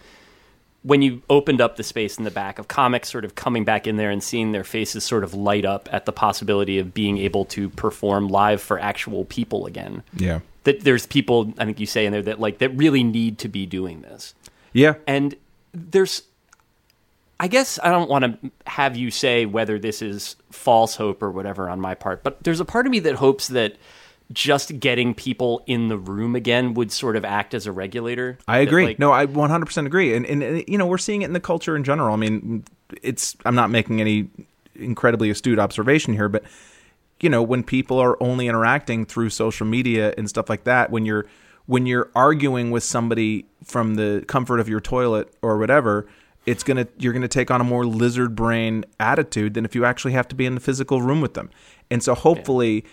when you opened up the space in the back of comics sort of coming back in there and seeing their faces sort of light up at the possibility of being able to perform live for actual people again. yeah, That there's people I think you say in there that like that really need to be doing this. yeah, And there's, I guess I don't want to have you say whether this is false hope or whatever on my part, but there's a part of me that hopes that just getting people in the room again would sort of act as a regulator. I That, agree. like- no, I 100% agree. And, and, and, you know, we're seeing it in the culture in general. I mean, it's, I'm not making any incredibly astute observation here, but, you know, when people are only interacting through social media and stuff like that, when you're, when you're arguing with somebody from the comfort of your toilet or whatever, it's to, you're going to take on a more lizard brain attitude than if you actually have to be in the physical room with them. And so hopefully,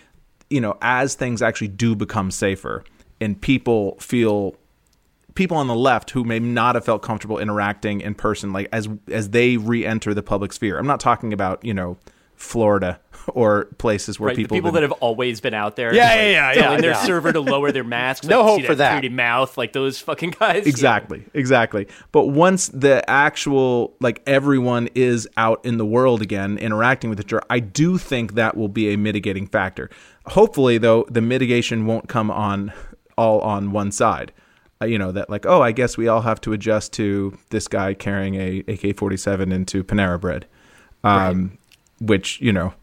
you know, as things actually do become safer and people feel people on the left who may not have felt comfortable interacting in person like as as they re-enter the public sphere i'm not talking about you know florida or places where Right, people, people have that have always been out there, Yeah, just, yeah, yeah, telling yeah, their yeah. server to lower their masks. No like, hope for that. Pretty mouth, like those fucking guys. exactly exactly but once the actual like everyone is out in the world again interacting with each other i do think that will be a mitigating factor hopefully though the mitigation won't come on all on one side. Uh, you know that like oh i guess we all have to adjust to this guy carrying a ak-47 into panera bread um, which you know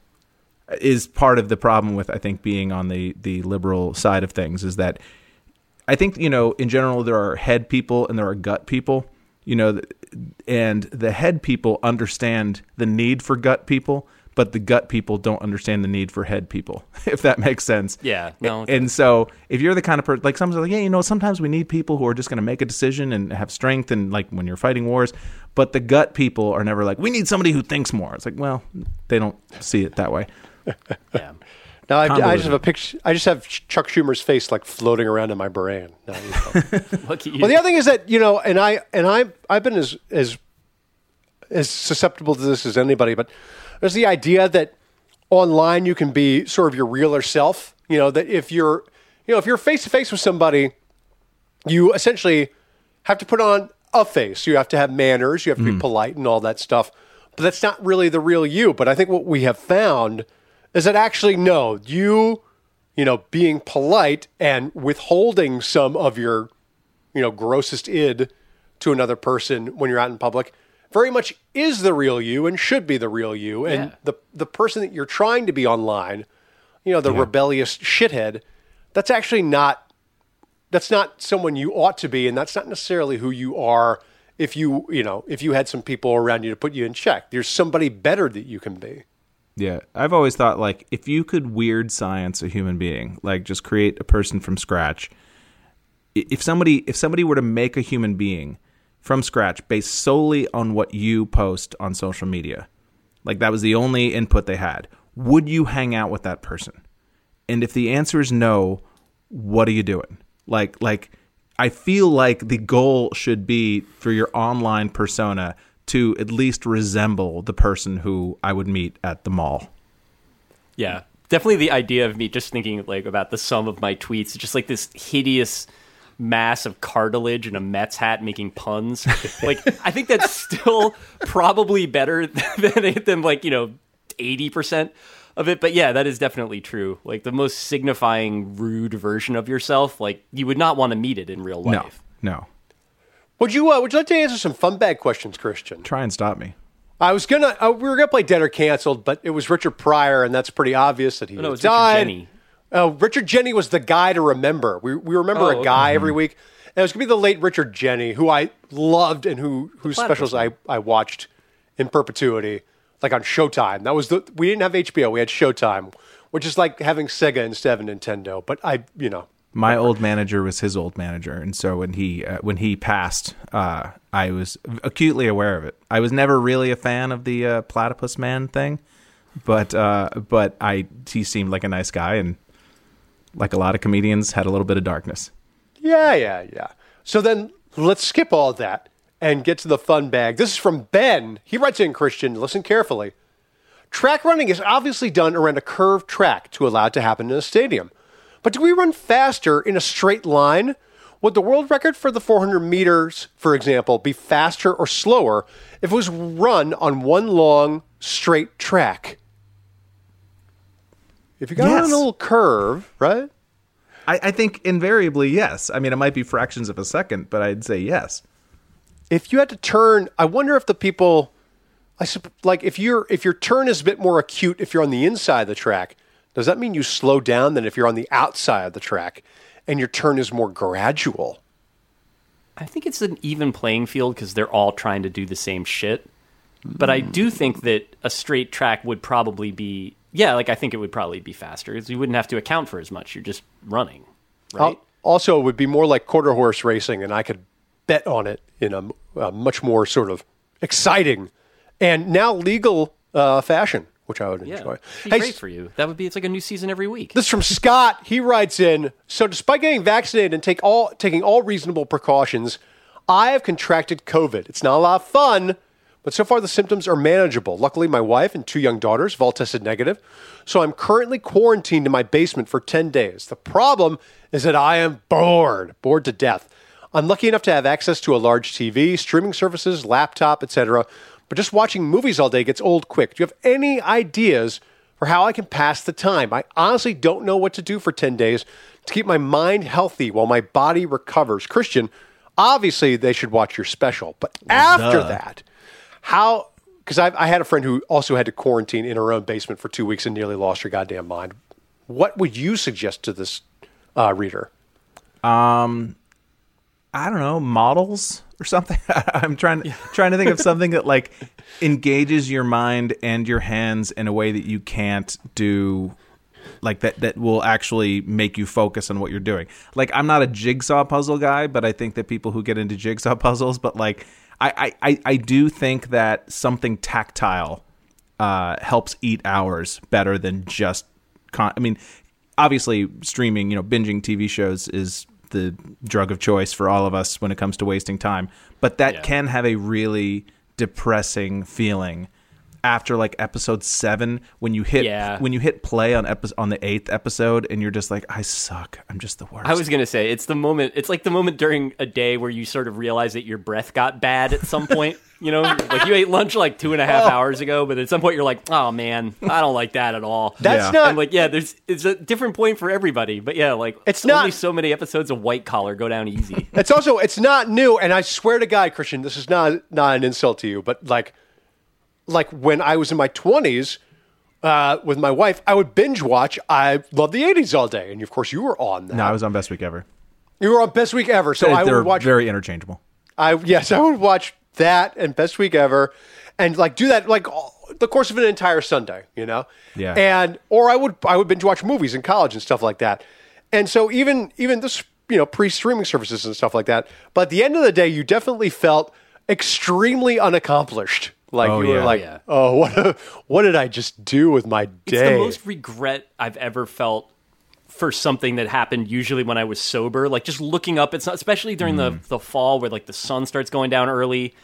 is part of the problem with I think being on the the liberal side of things is that I think you know in general there are head people and there are gut people you know and the head people understand the need for gut people but the gut people don't understand the need for head people if that makes sense Yeah, no, it and so if you're the kind of person like some like yeah you know sometimes we need people who are just going to make a decision and have strength and like when you're fighting wars but the gut people are never like we need somebody who thinks more it's like well they don't see it that way Yeah. Now I, I just have a picture. I just have Chuck Schumer's face like floating around in my brain. Now, you know. Look you. Well, the other thing is that you know, and I and I I've been as as as susceptible to this as anybody, but there's the idea that online you can be sort of your realer self. You know that if you're you know if you're face to face with somebody, you essentially have to put on a face. You have to have manners. You have to be hmm. polite and all that stuff. But that's not really the real you. But I think what we have found is that actually no, you you know being polite and withholding some of your you know, grossest id to another person when you're out in public very much is the real you and should be the real you. And Yeah. the the person that you're trying to be online, you know, the rebellious shithead, that's actually not that's not someone you ought to be, and that's not necessarily who you are if you, you know, if you had some people around you to put you in check. There's somebody better that you can be. Yeah, I've always thought like if you could weird science a human being, like just create a person from scratch. If somebody if somebody were to make a human being from scratch based solely on what you post on social media, like that was the only input they had, would you hang out with that person? And if the answer is no, what are you doing? Like like I feel like the goal should be for your online persona to at least resemble the person who I would meet at the mall. Yeah, definitely the idea of me just thinking like about the sum of my tweets, just like this hideous mass of cartilage and a Mets hat making puns. like I think that's still probably better than than like you know eighty percent of it. But yeah, that is definitely true. Like the most signifying rude version of yourself, like you would not want to meet it in real life. no. Would you uh, would you like to answer some fun bag questions, Christian? Try and stop me. I was gonna. Uh, we were gonna play Dead or Canceled, but it was Richard Pryor, and that's pretty obvious that he Oh, no, has Richard died. Jeni. Uh, Richard Jeni was the guy to remember. We we remember Oh, a okay. guy every week. And it was gonna be the late Richard Jeni, who I loved and who whose specials I, I watched in perpetuity, like on Showtime. That was the we didn't have HBO, we had Showtime, which is like having Sega instead of Nintendo. But I, you know, My old manager was his old manager, and so when he uh, when he passed, uh, I was acutely aware of it. I was never really a fan of the uh, platypus man thing, but uh, but I he seemed like a nice guy, and like a lot of comedians, had a little bit of darkness. Yeah, yeah, yeah. So then let's skip all that and get to the fun bag. This is from Ben. He writes in Christian, listen carefully. Track running is obviously done around a curved track to allow it to happen in a stadium. But do we run faster in a straight line? Would the world record for the 400 meters, for example, be faster or slower if it was run on one long straight track? If you got on a little curve, right? I, I think invariably yes. I mean, it might be fractions of a second, but I'd say yes. if you had to turn, I wonder if the people, I sup- like if your if your turn is a bit more acute if you're on the inside of the track, does that mean you slow down than if you're on the outside of the track and your turn is more gradual? I think it's an even playing field because they're all trying to do the same shit. But I hmm. do think that a straight track would probably be, yeah, like I think it would probably be faster because you wouldn't have to account for as much. You're just running, right? Al- Also, it would be more like quarter horse racing, and I could bet on it in a much more sort of exciting and now legal uh, fashion, which I would enjoy. Hey, great for you. That would be. It's like a new season every week. This is from Scott. He writes in So, despite getting vaccinated and take all, taking all reasonable precautions, I have contracted COVID. It's not a lot of fun, but so far the symptoms are manageable. Luckily, my wife and two young daughters have all tested negative. So, I'm currently quarantined in my basement for 10 days. The problem is that I am bored, bored to death. I'm lucky enough to have access to a large TV, streaming services, laptop, etc. But just watching movies all day gets old quick. Do you have any ideas for how I can pass the time? I honestly don't know what to do for 10 days to keep my mind healthy while my body recovers. Christian, obviously they should watch your special, but after that, how? Because I had a friend who also had to quarantine in her own basement for two weeks and nearly lost her goddamn mind. What would you suggest to this uh, reader? I don't know, models or something. I'm trying trying to think of something that like engages your mind and your hands in a way that you can't do like that that will actually make you focus on what you're doing. Like I'm not a jigsaw puzzle guy, but I think that people who get into jigsaw puzzles, but like I I, I, do think that something tactile uh, helps eat hours better than just con- I mean, obviously, streaming, you know, binging TV shows is the drug of choice for all of us when it comes to wasting time. But that Yeah. can have a really depressing feeling after like episode seven when you hit Yeah. when you hit play on epi- on the eighth episode and you're just like I suck I'm just the worst. I was gonna say it's the moment. It's like the moment during a day where you sort of realize that your breath got bad at some point. You know, like you ate lunch like two and a half Oh. hours ago, but at some point you're like, oh man, I don't like that at all. That's Yeah. not and like, yeah, there's it's a different point for everybody. But yeah, like It's only not- so many episodes of White Collar go down easy. It's also it's not new, and I swear to God, Christian, this is not not an insult to you, but like like when I was in my twenties uh, with my wife, I would binge watch. I love the '80s all day, and of course you were on that. no, I was on best week ever. you were on Best Week Ever, so I They're would watch. very interchangeable. I yes, I would watch that and Best Week Ever, and like do that like all, the course of an entire Sunday, you know. Yeah. And or I would I would binge watch movies in college and stuff like that, and so even even this you know pre streaming services and stuff like that. But at the end of the day, you definitely felt extremely unaccomplished. Like Oh, you were yeah. like, Yeah. oh, what what did I just do with my day? It's the most regret I've ever felt for something that happened usually when I was sober. Like just looking up, it's not especially during the Mm. the fall where like the sun starts going down early.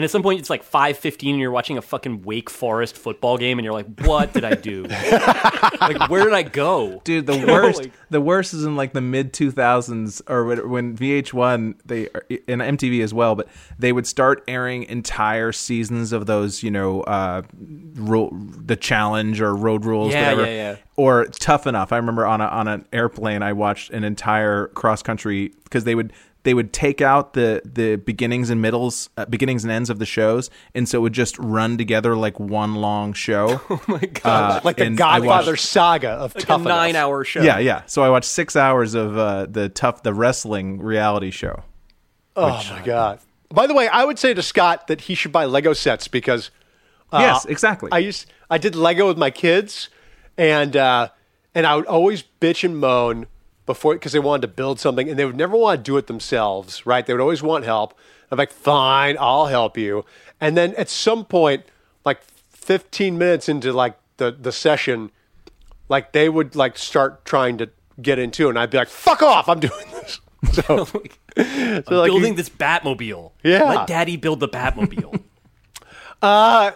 And at some point, it's like five fifteen, and you're watching a fucking Wake Forest football game, and you're like, "What did I do? like, where did I go, Dude, the worst. like- the worst is in like the mid two thousands, or when, when VH1 they and MTV as well, but they would start airing entire seasons of those, you know, uh, rule, the challenge or road rules, Yeah, whatever, yeah, yeah. or tough enough. I remember on a, on an airplane, I watched an entire cross country because they would they would take out the the beginnings and middles, uh, beginnings and ends of the shows, and so it would just run together like one long show. Oh my god, like the and I watched- Godfather saga of like a tough Enough. nine-hour show. Yeah, yeah. So I watched six hours of uh, the tough, the wrestling reality show. Oh my god! By the way, I would say to Scott that he should buy Lego sets because yes, exactly. I used I did Lego with my kids, and uh, and I would always bitch and moan before because they wanted to build something and they would never want to do it themselves, right? They would always want help. I'm like, fine, I'll help you. And then at some point, like 15 minutes into like the the session, like they would like start trying to get into, and I'd be like, fuck off, I'm doing this. So, so like building you- this Batmobile. Yeah. let Daddy build the Batmobile. Uh,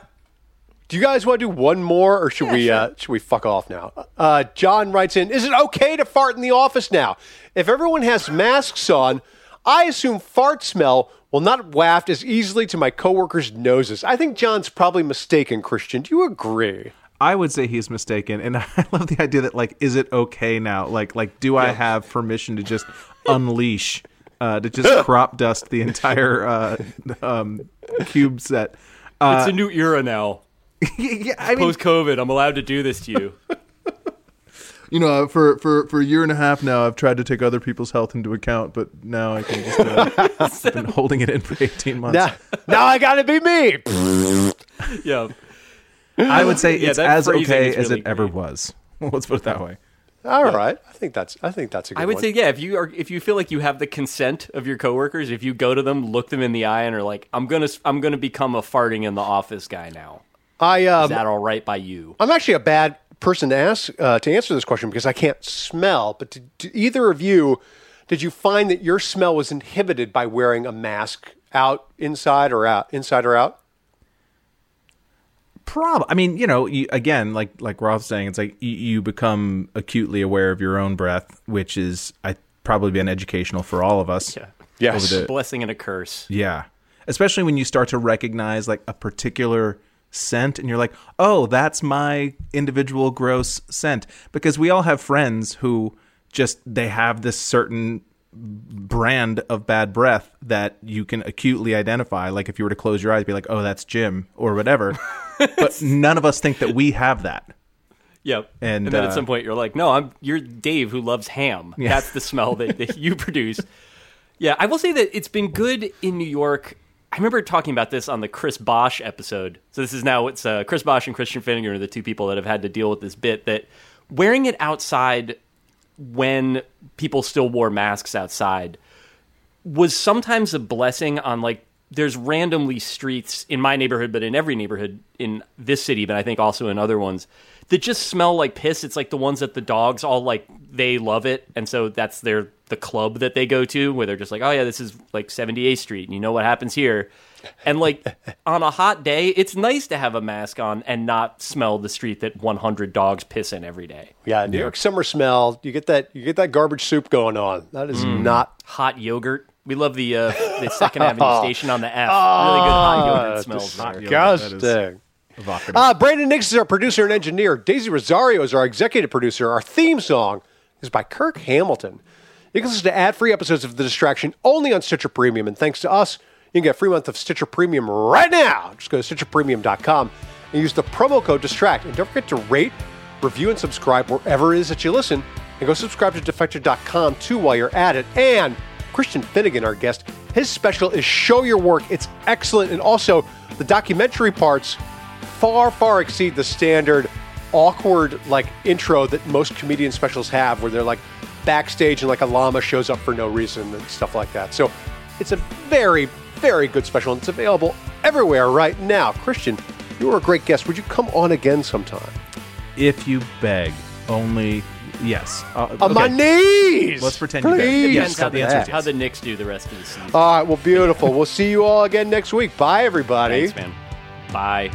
Do you guys want to do one more, or should we uh, should we fuck off now? Uh, John writes in: Is it okay to fart in the office now? If everyone has masks on, I assume fart smell will not waft as easily to my coworkers' noses. I think John's probably mistaken. Christian, do you agree? I would say he's mistaken, and I love the idea that like, is it okay now? Like, like, do I have permission to just unleash, uh, to just crop dust the entire uh, um, cube set? it's a new era now. yeah, I mean, Post COVID, I'm allowed to do this to you. you know, for, for for a year and a half now, I've tried to take other people's health into account, but now I can just uh, I've been holding it in for eighteen months. Now, now I got to be me. yeah. I would say Yeah, it's that as okay is as really it ever was. Let's put it that way. All right, I think that's I think that's a good I would one. say, yeah, if you are, if you feel like you have the consent of your coworkers, if you go to them, look them in the eye, and are like, "I'm gonna, I'm gonna become a farting in the office guy now." I um, Is that all right by you? I'm actually a bad person to ask uh, to answer this question because I can't smell. But to, to either of you, did you find that your smell was inhibited by wearing a mask out, inside or out, inside or out? Prob. I mean, you know, you, again, like like Roth's saying, it's like you, you become acutely aware of your own breath, which is I probably been educational for all of us. Yeah. Yes. The- Blessing and a curse. Yeah. Especially when you start to recognize like a particular scent and you're like, "Oh, that's my individual gross scent." Because we all have friends who just they have this certain brand of bad breath that you can acutely identify. Like if you were to close your eyes, be like, "Oh, that's Jim" or whatever. but none of us think that we have that. Yep. And, then uh, at some point, you're like, "No, I'm you're Dave who loves ham. That's the smell that, that you produce." Yeah, I will say that it's been good in New York. I remember talking about this on the Chris Bosh episode. So this is now it's uh, Chris Bosh and Christian Finnegan are the two people that have had to deal with this bit that wearing it outside when people still wore masks outside was sometimes a blessing on like there's randomly streets in my neighborhood, but in every neighborhood in this city, but I think also in other ones that just smell like piss. It's like the ones that the dogs all like they love it, and so that's their the club that they go to where they're just like, oh yeah, this is like 78th Street, and you know what happens here. And like on a hot day, it's nice to have a mask on and not smell the street that 100 dogs piss in every day. Yeah, New York summer smell. You get that. You get that garbage soup going on. That is mm. not. Hot yogurt. We love the uh, the Second Avenue station on the F. Really good hot yogurt smells. there. yogurt. that is- Disgusting. Evocative. Uh, Brandon Nix is our producer and engineer. Daisy Rosario is our executive producer. Our theme song is by Kirk Hamilton. You can listen to ad-free episodes of The Distraction only on Stitcher Premium, and thanks to us, you can get a free month of Stitcher Premium right now. Just go to stitcherpremium.com and use the promo code DISTRACT. And don't forget to rate, review, and subscribe wherever it is that you listen. And go subscribe to Defector.com too while you're at it. And Christian Finnegan, our guest, his special is Show Your Work. It's excellent. And also, the documentary parts far, far exceed the standard awkward like intro that most comedian specials have, where they're like backstage and like a llama shows up for no reason and stuff like that. So it's a very, very good special, and it's available everywhere right now. Christian, you were a great guest. Would you come on again sometime? if you beg, only yes. Uh, On my knees. Let's pretend you beg. Please. Yes, how the the, answer is how the Knicks do the rest of the season. All right. Well, beautiful. we'll see you all again next week. Bye, everybody. Thanks, man. Bye.